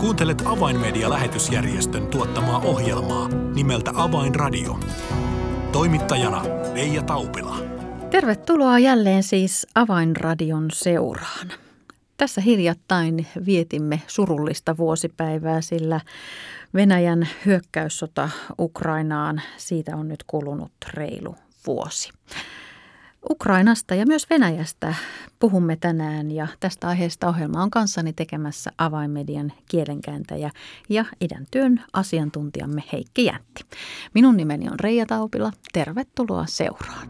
Kuuntelet Avainmedia-lähetysjärjestön tuottamaa ohjelmaa nimeltä Avainradio. Toimittajana Leija Taupila. Tervetuloa jälleen siis Avainradion seuraan. Tässä hiljattain vietimme surullista vuosipäivää, sillä Venäjän hyökkäyssota Ukrainaan, siitä on nyt kulunut reilu vuosi. Ukrainasta ja myös Venäjästä puhumme tänään ja tästä aiheesta ohjelma on kanssani tekemässä avainmedian kielenkääntäjä ja idän työn asiantuntijamme Heikki Jäntti. Minun nimeni on Reija Taupila. Tervetuloa seuraan.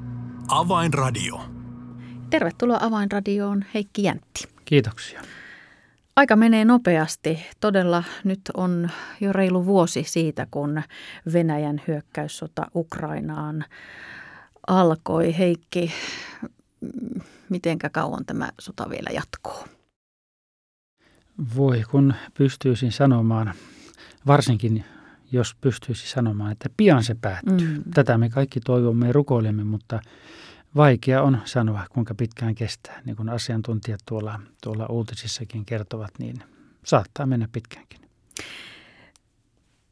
Avainradio. Tervetuloa Avainradioon Heikki Jäntti. Kiitoksia. Aika menee nopeasti. Todella nyt on jo reilu vuosi siitä, kun Venäjän hyökkäyssota Ukrainaan alkoi. Heikki, mitenkä kauan tämä sota vielä jatkuu? Voi, kun pystyisin sanomaan, varsinkin jos pystyisi sanomaan, että pian se päättyy. Mm. Tätä me kaikki toivomme ja rukoilemme, mutta vaikea on sanoa, kuinka pitkään kestää. Niin kuin asiantuntijat tuolla, tuolla uutisissakin kertovat, niin saattaa mennä pitkäänkin.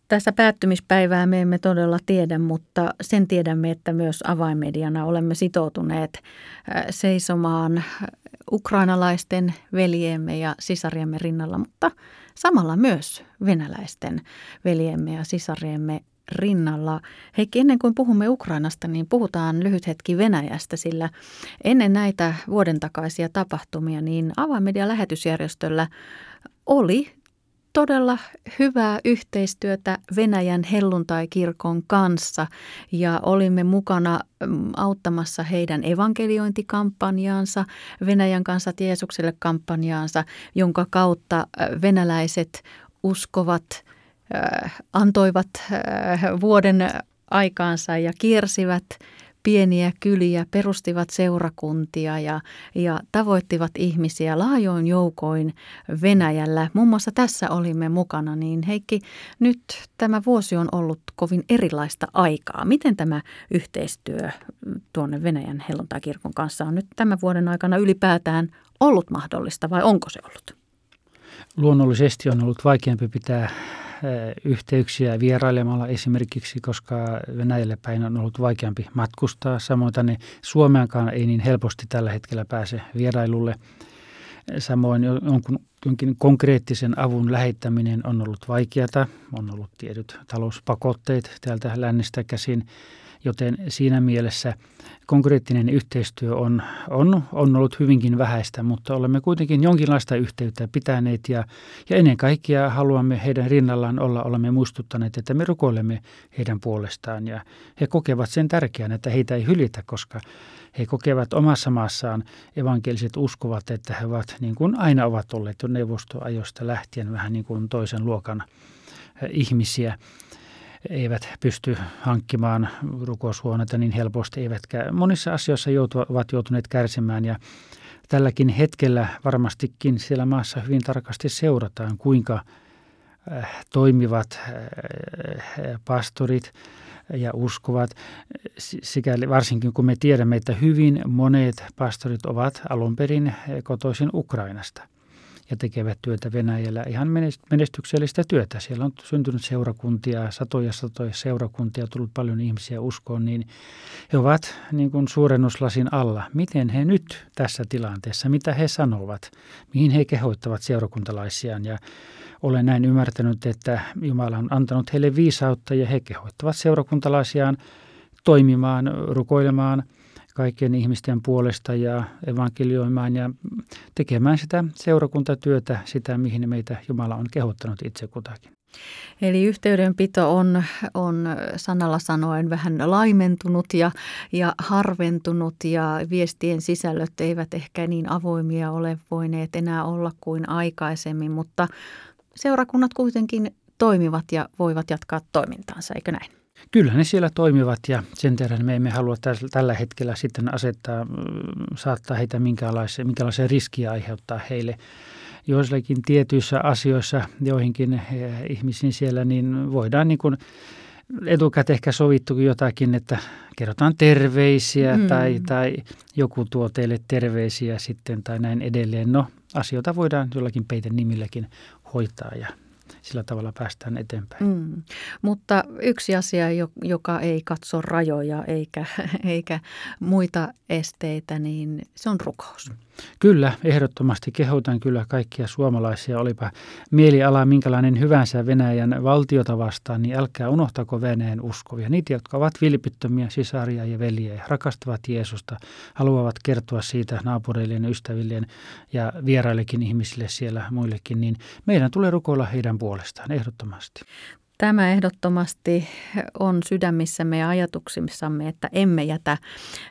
Tässä päättymispäivää me emme todella tiedä, mutta sen tiedämme, että myös avainmediana olemme sitoutuneet äh, seisomaan ukrainalaisten veljemme ja sisariemme rinnalla, mutta samalla myös venäläisten veljemme ja sisariemme rinnalla. Heikki, ennen kuin puhumme Ukrainasta, niin puhutaan lyhyt hetki Venäjästä, sillä ennen näitä vuoden takaisia tapahtumia, niin Avainmedian lähetysjärjestöllä oli todella hyvää yhteistyötä Venäjän helluntai-kirkon kanssa. Ja olimme mukana mm, auttamassa heidän evankeliointikampanjaansa, Venäjän kanssa Jeesukselle kampanjaansa, jonka kautta venäläiset uskovat antoivat vuoden aikaansa ja kiersivät pieniä kyliä, perustivat seurakuntia ja, ja tavoittivat ihmisiä laajoin joukoin Venäjällä. Muun muassa tässä olimme mukana, niin Heikki, nyt tämä vuosi on ollut kovin erilaista aikaa. Miten tämä yhteistyö tuonne Venäjän helluntakirkon kanssa on nyt tämän vuoden aikana ylipäätään ollut mahdollista vai onko se ollut? Luonnollisesti on ollut vaikeampi pitää yhteyksiä vierailemalla esimerkiksi, koska Venäjälle päin on ollut vaikeampi matkustaa. Samoin tänne Suomeenkaan ei niin helposti tällä hetkellä pääse vierailulle. Samoin jonkun, jonkin konkreettisen avun lähettäminen on ollut vaikeata. On ollut tietyt talouspakotteet täältä lännestä käsin, joten siinä mielessä – konkreettinen yhteistyö on, on, on ollut hyvinkin vähäistä, mutta olemme kuitenkin jonkinlaista yhteyttä pitäneet ja, ja ennen kaikkea haluamme heidän rinnallaan olla, olemme muistuttaneet, että me rukoilemme heidän puolestaan ja he kokevat sen tärkeän, että heitä ei hylitä, koska he kokevat omassa maassaan evankeliset uskovat, että he ovat niin kuin aina ovat olleet jo neuvostoajosta lähtien vähän niin kuin toisen luokan ihmisiä eivät pysty hankkimaan rukoushuoneita niin helposti, eivätkä monissa asioissa joutu, ovat joutuneet kärsimään. Ja tälläkin hetkellä varmastikin siellä maassa hyvin tarkasti seurataan, kuinka äh, toimivat äh, pastorit ja uskovat, sikäli varsinkin kun me tiedämme, että hyvin monet pastorit ovat alun perin kotoisin Ukrainasta – ja tekevät työtä Venäjällä ihan menestyksellistä työtä. Siellä on syntynyt seurakuntia, satoja satoja seurakuntia, tullut paljon ihmisiä uskoon, niin he ovat niin kuin suurennuslasin alla. Miten he nyt tässä tilanteessa, mitä he sanovat, mihin he kehoittavat seurakuntalaisiaan ja olen näin ymmärtänyt, että Jumala on antanut heille viisautta ja he kehoittavat seurakuntalaisiaan toimimaan, rukoilemaan – kaikkien ihmisten puolesta ja evankelioimaan ja tekemään sitä seurakuntatyötä, sitä mihin meitä Jumala on kehottanut itse kutakin. Eli yhteydenpito on, on sanalla sanoen vähän laimentunut ja, ja harventunut ja viestien sisällöt eivät ehkä niin avoimia ole voineet enää olla kuin aikaisemmin, mutta seurakunnat kuitenkin toimivat ja voivat jatkaa toimintaansa, eikö näin? Kyllä ne siellä toimivat ja sen tähden me emme halua tällä hetkellä sitten asettaa, mm, saattaa heitä minkälaiseen, minkälaiseen riskiä aiheuttaa heille. Joillakin tietyissä asioissa joihinkin eh, ihmisiin siellä, niin voidaan niin kuin etukäteen ehkä sovittu jotakin, että kerrotaan terveisiä mm. tai, tai joku tuo teille terveisiä sitten tai näin edelleen. No, asioita voidaan jollakin peiten nimilläkin hoitaa ja sillä tavalla päästään eteenpäin. Mm. Mutta yksi asia, joka ei katso rajoja eikä, eikä muita esteitä, niin se on rukous. Kyllä, ehdottomasti kehotan kyllä kaikkia suomalaisia, olipa mieliala minkälainen hyvänsä Venäjän valtiota vastaan, niin älkää unohtako Venäjän uskovia. Niitä, jotka ovat vilpittömiä sisaria ja veljiä, rakastavat Jeesusta, haluavat kertoa siitä naapureilleen, ystävilleen ja vieraillekin ihmisille siellä muillekin, niin meidän tulee rukoilla heidän puolestaan ehdottomasti. Tämä ehdottomasti on sydämissämme ja ajatuksissamme, että emme jätä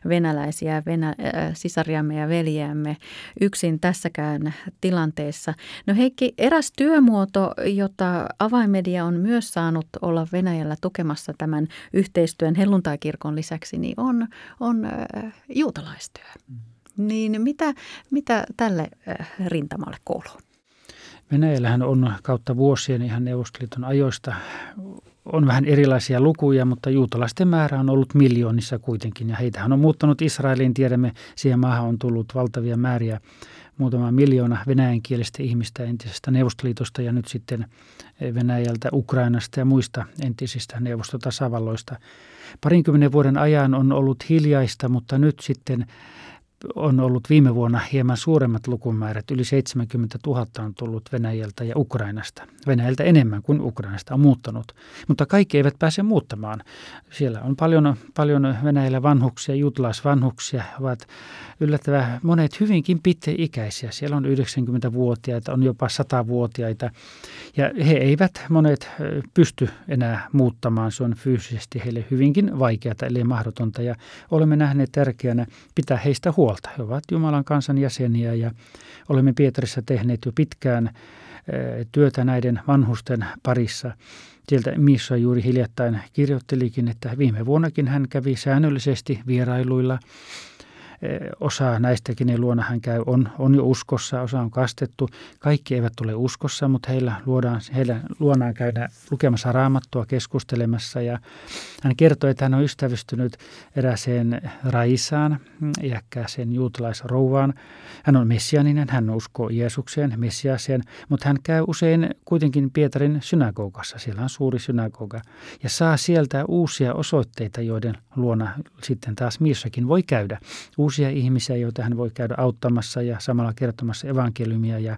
venäläisiä venä, äh, sisariamme ja veljeämme yksin tässäkään tilanteessa. No Heikki, eräs työmuoto, jota avainmedia on myös saanut olla Venäjällä tukemassa tämän yhteistyön helluntaikirkon lisäksi, niin on, on äh, juutalaistyö. Mm. Niin mitä, mitä tälle äh, rintamalle kuuluu? Venäjällähän on kautta vuosien ihan Neuvostoliiton ajoista on vähän erilaisia lukuja, mutta juutalaisten määrä on ollut miljoonissa kuitenkin. Ja heitähän on muuttanut Israeliin, tiedämme, siihen maahan on tullut valtavia määriä, muutama miljoona venäjänkielistä ihmistä entisestä Neuvostoliitosta ja nyt sitten Venäjältä, Ukrainasta ja muista entisistä neuvostotasavalloista. Parinkymmenen vuoden ajan on ollut hiljaista, mutta nyt sitten on ollut viime vuonna hieman suuremmat lukumäärät. Yli 70 000 on tullut Venäjältä ja Ukrainasta. Venäjältä enemmän kuin Ukrainasta on muuttanut. Mutta kaikki eivät pääse muuttamaan. Siellä on paljon, paljon Venäjällä vanhuksia, juutalaisvanhuksia. Ovat yllättävän monet hyvinkin pitkäikäisiä. Siellä on 90-vuotiaita, on jopa 100-vuotiaita. Ja he eivät monet pysty enää muuttamaan. Se on fyysisesti heille hyvinkin vaikeaa, eli mahdotonta. Ja olemme nähneet tärkeänä pitää heistä huolta puolta. He ovat Jumalan kansan jäseniä ja olemme Pietarissa tehneet jo pitkään eh, työtä näiden vanhusten parissa. Sieltä Missa juuri hiljattain kirjoittelikin, että viime vuonnakin hän kävi säännöllisesti vierailuilla – Osa näistäkin luona hän käy on, on jo uskossa, osa on kastettu. Kaikki eivät tule uskossa, mutta heillä, luodaan, heillä luonaan käydä lukemassa raamattua, keskustelemassa. Ja hän kertoi, että hän on ystävystynyt eräseen Raisaan, iäkkääseen juutalaisrouvaan. Hän on messianinen, hän uskoo Jeesukseen, messiaseen, mutta hän käy usein kuitenkin Pietarin synagogassa. Siellä on suuri synagoga. Ja saa sieltä uusia osoitteita, joiden luona sitten taas Miissakin voi käydä uusia ihmisiä, joita hän voi käydä auttamassa ja samalla kertomassa evankeliumia ja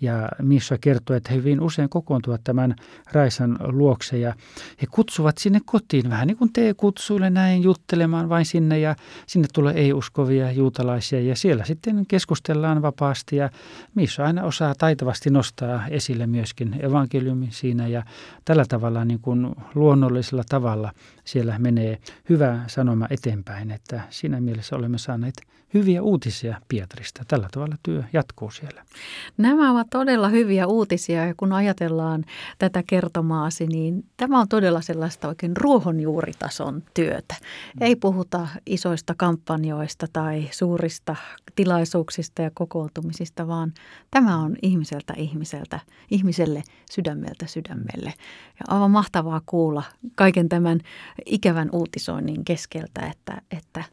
ja Missa kertoo, että he hyvin usein kokoontuvat tämän Raisan luokse ja he kutsuvat sinne kotiin vähän niin kuin te kutsuille näin juttelemaan vain sinne ja sinne tulee ei-uskovia juutalaisia ja siellä sitten keskustellaan vapaasti ja Missa aina osaa taitavasti nostaa esille myöskin evankeliumin siinä ja tällä tavalla niin kuin luonnollisella tavalla siellä menee hyvä sanoma eteenpäin, että siinä mielessä olemme saaneet hyviä uutisia Pietarista. Tällä tavalla työ jatkuu siellä. Nämä ovat todella hyviä uutisia ja kun ajatellaan tätä kertomaasi, niin tämä on todella sellaista oikein ruohonjuuritason työtä. Ei puhuta isoista kampanjoista tai suurista tilaisuuksista ja kokoontumisista, vaan tämä on ihmiseltä ihmiseltä, ihmiselle sydämeltä sydämelle. Ja aivan mahtavaa kuulla kaiken tämän ikävän uutisoinnin keskeltä, että, että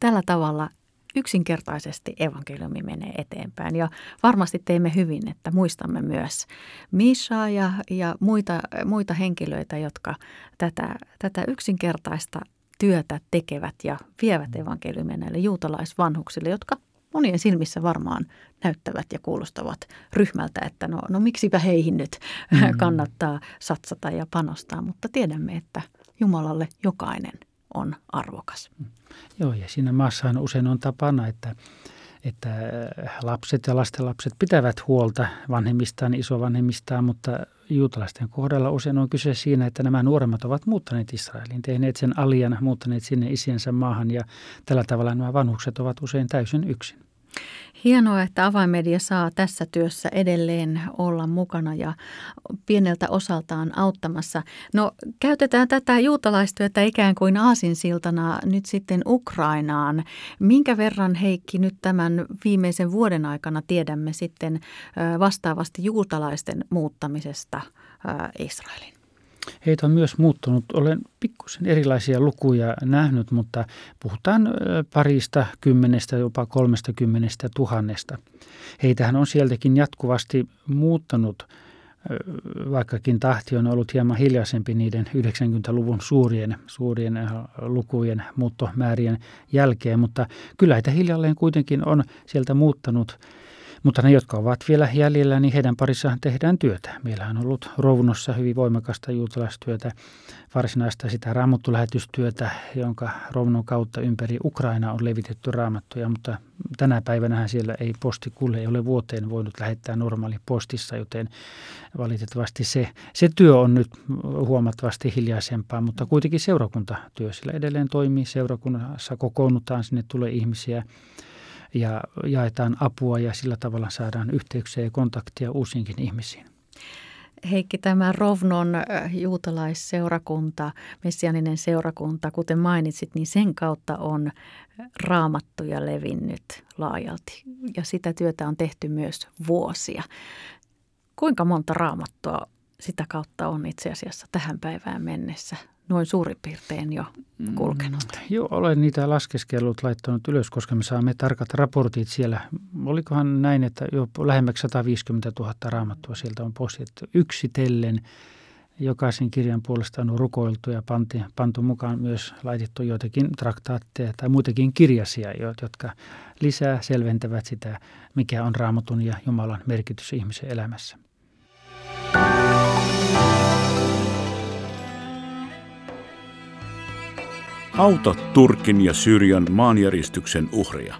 tällä tavalla yksinkertaisesti evankeliumi menee eteenpäin. Ja varmasti teemme hyvin, että muistamme myös Mishaa ja, ja muita, muita henkilöitä, jotka tätä, tätä yksinkertaista työtä tekevät ja vievät evankeliumia näille juutalaisvanhuksille, jotka monien silmissä varmaan näyttävät ja kuulostavat ryhmältä, että no, no miksipä heihin nyt mm. kannattaa satsata ja panostaa, mutta tiedämme, että Jumalalle jokainen on arvokas. Joo, ja siinä maassahan usein on tapana, että, että lapset ja lastenlapset pitävät huolta vanhemmistaan, isovanhemmistaan, mutta juutalaisten kohdalla usein on kyse siinä, että nämä nuoremmat ovat muuttaneet Israeliin, tehneet sen alian, muuttaneet sinne isiensä maahan ja tällä tavalla nämä vanhukset ovat usein täysin yksin. Hienoa, että avainmedia saa tässä työssä edelleen olla mukana ja pieneltä osaltaan auttamassa. No käytetään tätä juutalaistyötä ikään kuin aasinsiltana nyt sitten Ukrainaan. Minkä verran Heikki nyt tämän viimeisen vuoden aikana tiedämme sitten vastaavasti juutalaisten muuttamisesta Israelin? Heitä on myös muuttunut. Olen pikkusen erilaisia lukuja nähnyt, mutta puhutaan parista kymmenestä, jopa kolmesta kymmenestä tuhannesta. Heitähän on sieltäkin jatkuvasti muuttanut vaikkakin tahti on ollut hieman hiljaisempi niiden 90-luvun suurien, suurien lukujen muuttomäärien jälkeen, mutta kyllä heitä hiljalleen kuitenkin on sieltä muuttanut mutta ne, jotka ovat vielä jäljellä, niin heidän parissaan tehdään työtä. Meillä on ollut Rovnossa hyvin voimakasta juutalaistyötä, varsinaista sitä raamattulähetystyötä, jonka Rovnon kautta ympäri Ukraina on levitetty raamattuja, mutta tänä päivänä siellä ei posti kulle, ei ole vuoteen voinut lähettää normaali postissa, joten valitettavasti se, se työ on nyt huomattavasti hiljaisempaa, mutta kuitenkin seurakuntatyö sillä edelleen toimii. Seurakunnassa kokoonnutaan, sinne tulee ihmisiä ja jaetaan apua ja sillä tavalla saadaan yhteyksiä ja kontaktia uusinkin ihmisiin. Heikki, tämä Rovnon juutalaisseurakunta, messianinen seurakunta, kuten mainitsit, niin sen kautta on raamattuja levinnyt laajalti ja sitä työtä on tehty myös vuosia. Kuinka monta raamattua sitä kautta on itse asiassa tähän päivään mennessä noin suurin piirtein jo kulkenut? Mm, joo, olen niitä laskeskellut, laittanut ylös, koska me saamme tarkat raportit siellä. Olikohan näin, että jo lähemmäksi 150 000 raamattua sieltä on postettu yksitellen. Jokaisen kirjan puolesta on rukoiltu ja panti, pantu mukaan myös laitettu joitakin traktaatteja tai muitakin kirjasia, jotka lisää selventävät sitä, mikä on raamatun ja Jumalan merkitys ihmisen elämässä. Auta Turkin ja Syyrian maanjäristyksen uhria.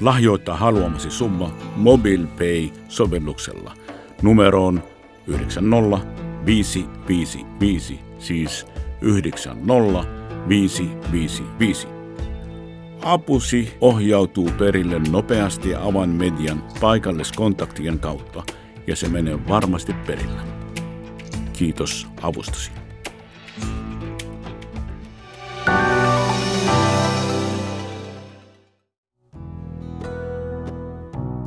Lahjoita haluamasi summa MobilePay-sovelluksella numeroon 90555, siis 90555. Apusi ohjautuu perille nopeasti avainmedian paikalliskontaktien kautta ja se menee varmasti perillä. Kiitos avustasi.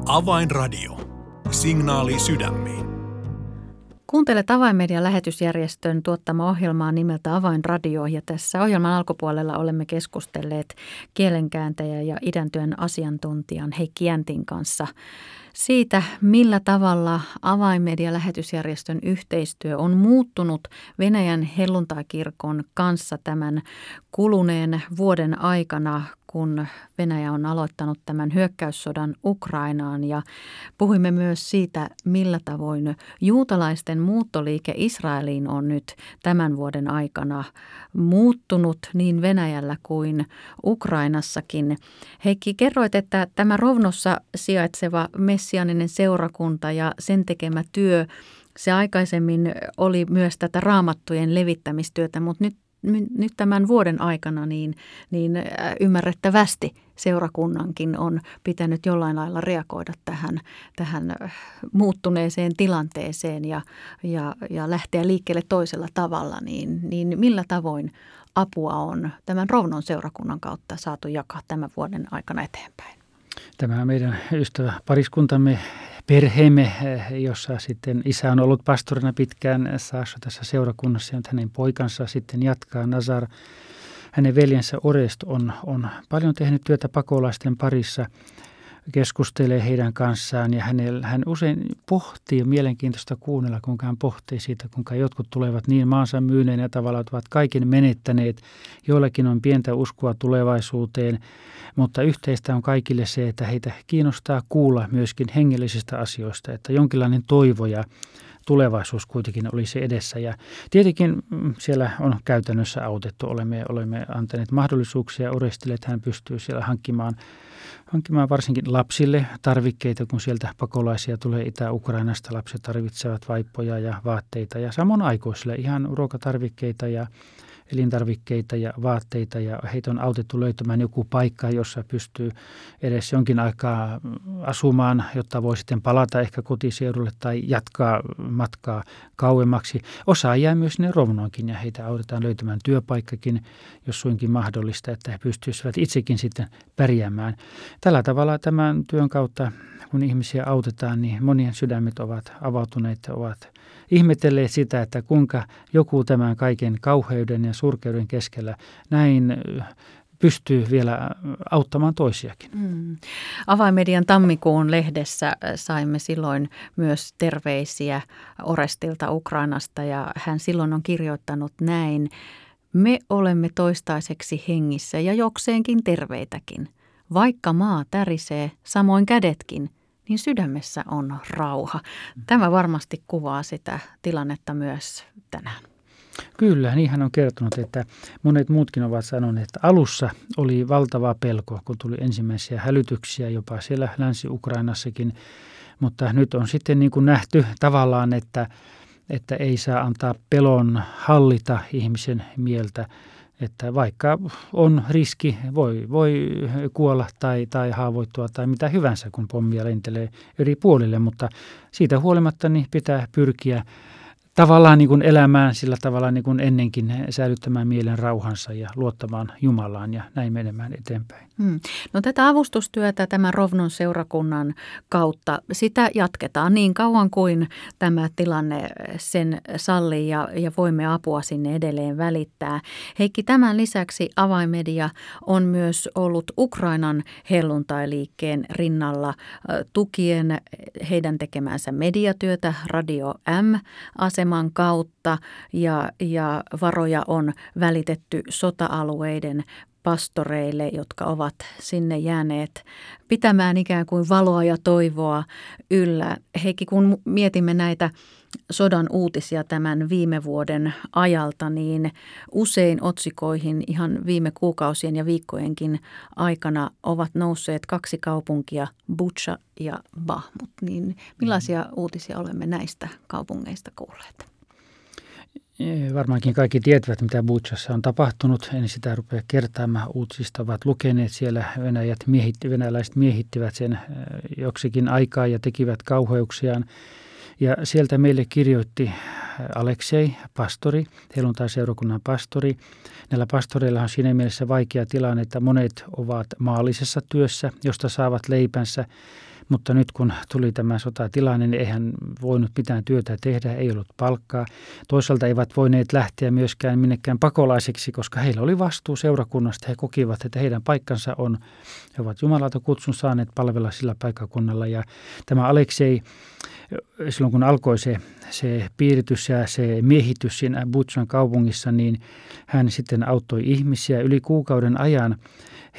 Avainradio. Signaali sydämiin. Kuuntelet Avainmedian lähetysjärjestön tuottama ohjelmaa nimeltä Avainradio ja tässä ohjelman alkupuolella olemme keskustelleet kielenkääntäjä ja idäntyön asiantuntijan Heikki Jäntin kanssa siitä, millä tavalla Avainmedian lähetysjärjestön yhteistyö on muuttunut Venäjän helluntaikirkon kanssa tämän kuluneen vuoden aikana, kun Venäjä on aloittanut tämän hyökkäyssodan Ukrainaan ja puhuimme myös siitä, millä tavoin juutalaisten muuttoliike Israeliin on nyt tämän vuoden aikana muuttunut niin Venäjällä kuin Ukrainassakin. Heikki, kerroit, että tämä Rovnossa sijaitseva messianinen seurakunta ja sen tekemä työ se aikaisemmin oli myös tätä raamattujen levittämistyötä, mutta nyt nyt tämän vuoden aikana niin, niin äh, ymmärrettävästi seurakunnankin on pitänyt jollain lailla reagoida tähän, tähän äh, muuttuneeseen tilanteeseen ja, ja, ja lähteä liikkeelle toisella tavalla, niin, niin millä tavoin apua on tämän Rovnon seurakunnan kautta saatu jakaa tämän vuoden aikana eteenpäin? Tämä meidän ystävä pariskuntamme perheemme, jossa sitten isä on ollut pastorina pitkään Saassa tässä seurakunnassa ja hänen poikansa sitten jatkaa Nazar. Hänen veljensä Orest on, on paljon tehnyt työtä pakolaisten parissa keskustelee heidän kanssaan ja hänellä, hän usein pohtii, mielenkiintoista kuunnella, kuinka hän pohtii siitä, kuinka jotkut tulevat niin maansa myyneen ja tavallaan ovat kaiken menettäneet. Joillakin on pientä uskoa tulevaisuuteen, mutta yhteistä on kaikille se, että heitä kiinnostaa kuulla myöskin hengellisistä asioista, että jonkinlainen toivo ja tulevaisuus kuitenkin olisi edessä. Ja tietenkin mm, siellä on käytännössä autettu. Olemme, olemme antaneet mahdollisuuksia Orestille, että hän pystyy siellä hankkimaan hankkimaan varsinkin lapsille tarvikkeita, kun sieltä pakolaisia tulee Itä-Ukrainasta. Lapset tarvitsevat vaippoja ja vaatteita ja samoin aikuisille ihan ruokatarvikkeita ja elintarvikkeita ja vaatteita ja heitä on autettu löytämään joku paikka, jossa pystyy edes jonkin aikaa asumaan, jotta voi sitten palata ehkä kotiseudulle tai jatkaa matkaa kauemmaksi. Osa jää myös ne rovnoonkin ja heitä autetaan löytämään työpaikkakin, jos suinkin mahdollista, että he pystyisivät itsekin sitten pärjäämään. Tällä tavalla tämän työn kautta kun ihmisiä autetaan, niin monien sydämet ovat avautuneet ovat ihmetelleet sitä, että kuinka joku tämän kaiken kauheuden ja surkeuden keskellä näin pystyy vielä auttamaan toisiakin. Mm. Avaimedian tammikuun lehdessä saimme silloin myös terveisiä Orestilta Ukrainasta ja hän silloin on kirjoittanut näin. Me olemme toistaiseksi hengissä ja jokseenkin terveitäkin. Vaikka maa tärisee, samoin kädetkin, niin sydämessä on rauha. Tämä varmasti kuvaa sitä tilannetta myös tänään. Kyllä, niin hän on kertonut, että monet muutkin ovat sanoneet, että alussa oli valtavaa pelkoa, kun tuli ensimmäisiä hälytyksiä jopa siellä Länsi-Ukrainassakin, mutta nyt on sitten niin kuin nähty tavallaan, että, että ei saa antaa pelon hallita ihmisen mieltä, että vaikka on riski, voi, voi kuolla tai, tai haavoittua tai mitä hyvänsä, kun pommia lentelee eri puolille, mutta siitä huolimatta niin pitää pyrkiä tavallaan niin kuin elämään sillä tavalla niin kuin ennenkin säilyttämään mielen rauhansa ja luottamaan Jumalaan ja näin menemään eteenpäin. Hmm. No tätä avustustyötä tämän Rovnon seurakunnan kautta, sitä jatketaan niin kauan kuin tämä tilanne sen sallii ja, ja voimme apua sinne edelleen välittää. Heikki, tämän lisäksi avaimedia on myös ollut Ukrainan helluntailiikkeen rinnalla tukien heidän tekemänsä mediatyötä Radio M-aseman kautta ja, ja varoja on välitetty sota-alueiden pastoreille, jotka ovat sinne jääneet pitämään ikään kuin valoa ja toivoa yllä. Heikki, kun mietimme näitä sodan uutisia tämän viime vuoden ajalta, niin usein otsikoihin ihan viime kuukausien ja viikkojenkin aikana ovat nousseet kaksi kaupunkia, Butcha ja Bahmut. Niin millaisia uutisia olemme näistä kaupungeista kuulleet? Varmaankin kaikki tietävät, mitä Butchassa on tapahtunut. En sitä rupea kertaamaan. Uutisista ovat lukeneet siellä. Venäjät miehitti, venäläiset miehittivät sen joksikin aikaa ja tekivät kauheuksiaan. Ja sieltä meille kirjoitti Aleksei, pastori, helluntai-seurakunnan pastori. Näillä pastoreilla on siinä mielessä vaikea tilanne, että monet ovat maallisessa työssä, josta saavat leipänsä mutta nyt kun tuli tämä sotatilanne, niin eihän voinut mitään työtä tehdä, ei ollut palkkaa. Toisaalta eivät voineet lähteä myöskään minnekään pakolaisiksi, koska heillä oli vastuu seurakunnasta. He kokivat, että heidän paikkansa on, he ovat Jumalalta kutsun saaneet palvella sillä paikkakunnalla. Ja tämä Aleksei, silloin kun alkoi se, se piiritys ja se miehitys siinä Butsan kaupungissa, niin hän sitten auttoi ihmisiä yli kuukauden ajan.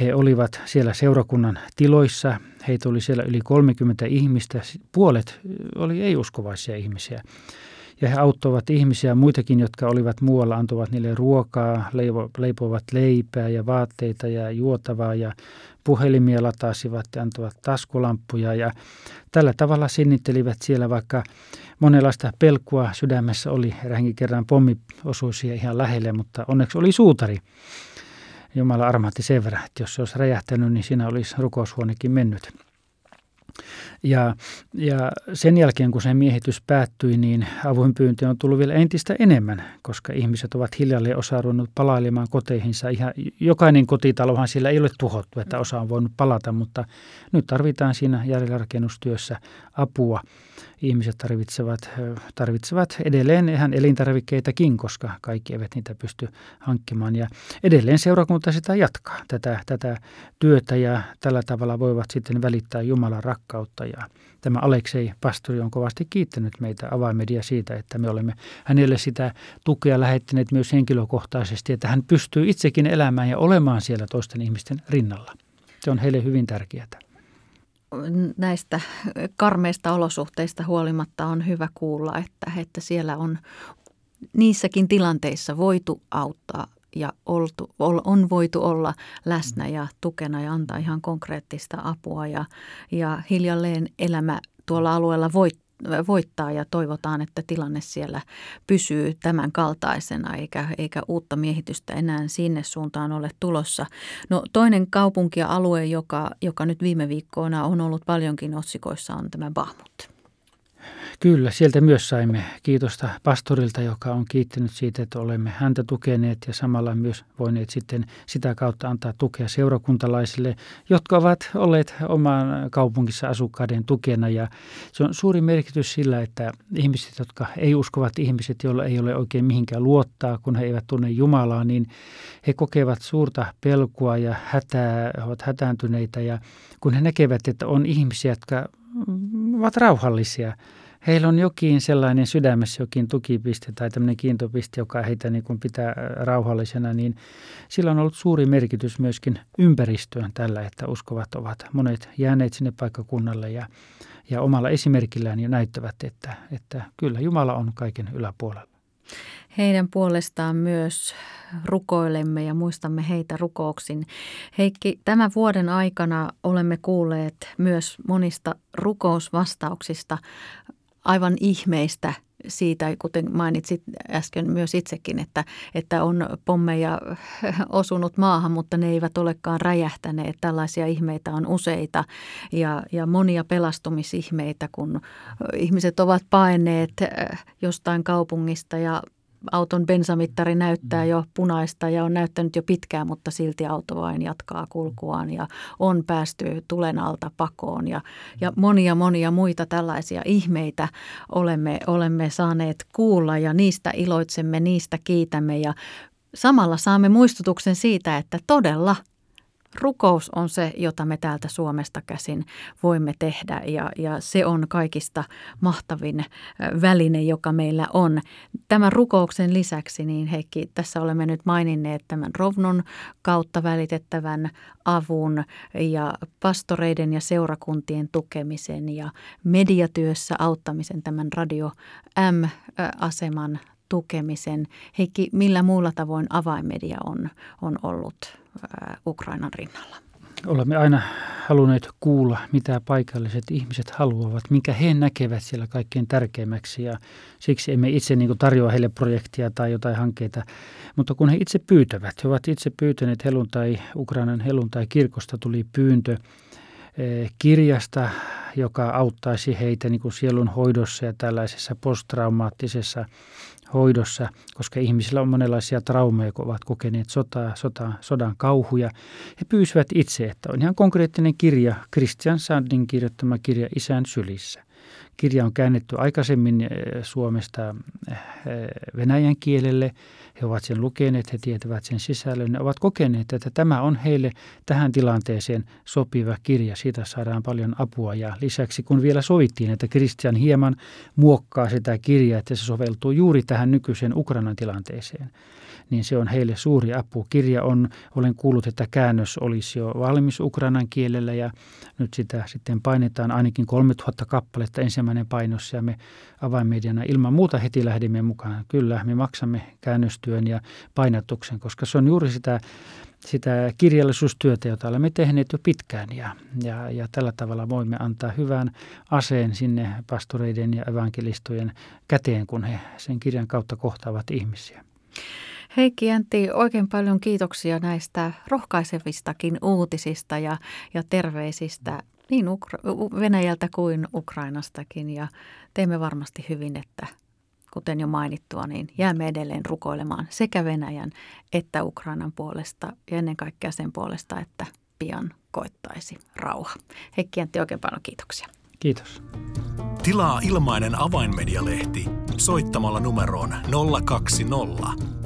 He olivat siellä seurakunnan tiloissa, heitä oli siellä yli 30 ihmistä, puolet oli ei-uskovaisia ihmisiä. Ja he auttoivat ihmisiä, muitakin, jotka olivat muualla, antoivat niille ruokaa, leipo, leipoivat leipää ja vaatteita ja juotavaa ja puhelimia latasivat ja antoivat taskulampuja. Ja tällä tavalla sinnittelivät siellä, vaikka monenlaista pelkua sydämessä oli. Eräänkin kerran pommi osui ihan lähelle, mutta onneksi oli suutari, Jumala armahti sen verran, että jos se olisi räjähtänyt, niin siinä olisi rukoushuonekin mennyt. Ja, ja sen jälkeen, kun se miehitys päättyi, niin avunpyyntö on tullut vielä entistä enemmän, koska ihmiset ovat hiljalleen osa ruvennut palailemaan koteihinsa. Ihan, jokainen kotitalohan siellä ei ole tuhottu, että osa on voinut palata, mutta nyt tarvitaan siinä jälleenrakennustyössä apua ihmiset tarvitsevat, tarvitsevat edelleen ihan elintarvikkeitakin, koska kaikki eivät niitä pysty hankkimaan. Ja edelleen seurakunta sitä jatkaa, tätä, tätä työtä ja tällä tavalla voivat sitten välittää Jumalan rakkautta. Ja tämä Aleksei pastori on kovasti kiittänyt meitä avaimedia siitä, että me olemme hänelle sitä tukea lähettäneet myös henkilökohtaisesti, että hän pystyy itsekin elämään ja olemaan siellä toisten ihmisten rinnalla. Se on heille hyvin tärkeää näistä karmeista olosuhteista huolimatta on hyvä kuulla, että, että siellä on niissäkin tilanteissa voitu auttaa ja oltu, on voitu olla läsnä ja tukena ja antaa ihan konkreettista apua. Ja, ja hiljalleen elämä tuolla alueella voittaa voittaa ja toivotaan, että tilanne siellä pysyy tämän kaltaisena eikä, eikä uutta miehitystä enää sinne suuntaan ole tulossa. No toinen kaupunki ja alue, joka, joka nyt viime viikkoina on ollut paljonkin otsikoissa, on tämä Bahmut. Kyllä, sieltä myös saimme kiitosta pastorilta, joka on kiittänyt siitä, että olemme häntä tukeneet ja samalla myös voineet sitten sitä kautta antaa tukea seurakuntalaisille, jotka ovat olleet oman kaupungissa asukkaiden tukena. Ja se on suuri merkitys sillä, että ihmiset, jotka ei uskovat ihmiset, joilla ei ole oikein mihinkään luottaa, kun he eivät tunne Jumalaa, niin he kokevat suurta pelkoa ja hätää, ovat hätääntyneitä ja kun he näkevät, että on ihmisiä, jotka ovat rauhallisia – heillä on jokin sellainen sydämessä jokin tukipiste tai tämmöinen kiintopiste, joka heitä niin kuin pitää rauhallisena, niin sillä on ollut suuri merkitys myöskin ympäristöön tällä, että uskovat ovat monet jääneet sinne paikkakunnalle ja, ja omalla esimerkillään jo näyttävät, että, että kyllä Jumala on kaiken yläpuolella. Heidän puolestaan myös rukoilemme ja muistamme heitä rukouksin. Heikki, tämän vuoden aikana olemme kuulleet myös monista rukousvastauksista aivan ihmeistä siitä, kuten mainitsit äsken myös itsekin, että, että on pommeja osunut maahan, mutta ne eivät olekaan räjähtäneet. Tällaisia ihmeitä on useita ja, ja monia pelastumisihmeitä, kun ihmiset ovat paineet jostain kaupungista ja auton bensamittari näyttää jo punaista ja on näyttänyt jo pitkään, mutta silti auto vain jatkaa kulkuaan ja on päästy tulen alta pakoon. Ja, ja monia monia muita tällaisia ihmeitä olemme, olemme saaneet kuulla ja niistä iloitsemme, niistä kiitämme. Ja samalla saamme muistutuksen siitä, että todella – rukous on se, jota me täältä Suomesta käsin voimme tehdä ja, ja se on kaikista mahtavin väline, joka meillä on. Tämän rukouksen lisäksi, niin Heikki, tässä olemme nyt maininneet tämän Rovnon kautta välitettävän avun ja pastoreiden ja seurakuntien tukemisen ja mediatyössä auttamisen tämän Radio M-aseman tukemisen. Heikki, millä muulla tavoin avainmedia on, on ollut Ukrainan rinnalla? Olemme aina halunneet kuulla, mitä paikalliset ihmiset haluavat, minkä he näkevät siellä kaikkein tärkeimmäksi ja siksi emme itse niin kuin tarjoa heille projektia tai jotain hankkeita, mutta kun he itse pyytävät, he ovat itse pyytäneet heluntai, Ukrainan heluntai kirkosta tuli pyyntö kirjasta, joka auttaisi heitä niin kuin sielun hoidossa ja tällaisessa posttraumaattisessa hoidossa, koska ihmisillä on monenlaisia traumeja, kun ovat kokeneet sotaa, sota, sodan kauhuja. He pyysivät itse, että on ihan konkreettinen kirja, Christian Sandin kirjoittama kirja Isän sylissä. Kirja on käännetty aikaisemmin eh, Suomesta eh, venäjän kielelle. He ovat sen lukeneet, he tietävät sen sisällön. Ne ovat kokeneet, että tämä on heille tähän tilanteeseen sopiva kirja. Siitä saadaan paljon apua. Ja lisäksi kun vielä sovittiin, että Christian hieman muokkaa sitä kirjaa, että se soveltuu juuri tähän nykyiseen Ukrainan tilanteeseen – niin se on heille suuri apu. Kirja on, olen kuullut, että käännös olisi jo valmis ukrainan kielellä ja nyt sitä sitten painetaan ainakin 3000 kappaletta ensimmäinen painos ja me avainmediana ilman muuta heti lähdimme mukaan. Kyllä, me maksamme käännöstyön ja painatuksen, koska se on juuri sitä sitä kirjallisuustyötä, jota olemme tehneet jo pitkään ja, ja, ja tällä tavalla voimme antaa hyvän aseen sinne pastoreiden ja evankelistojen käteen, kun he sen kirjan kautta kohtaavat ihmisiä. Heikki Jäntti, oikein paljon kiitoksia näistä rohkaisevistakin uutisista ja, ja terveisistä niin Ukra- Venäjältä kuin Ukrainastakin. Ja teemme varmasti hyvin, että kuten jo mainittua, niin jäämme edelleen rukoilemaan sekä Venäjän että Ukrainan puolesta ja ennen kaikkea sen puolesta, että pian koittaisi rauha. Heikki Jäntti, oikein paljon kiitoksia. Kiitos. Tilaa ilmainen avainmedialehti soittamalla numeroon 020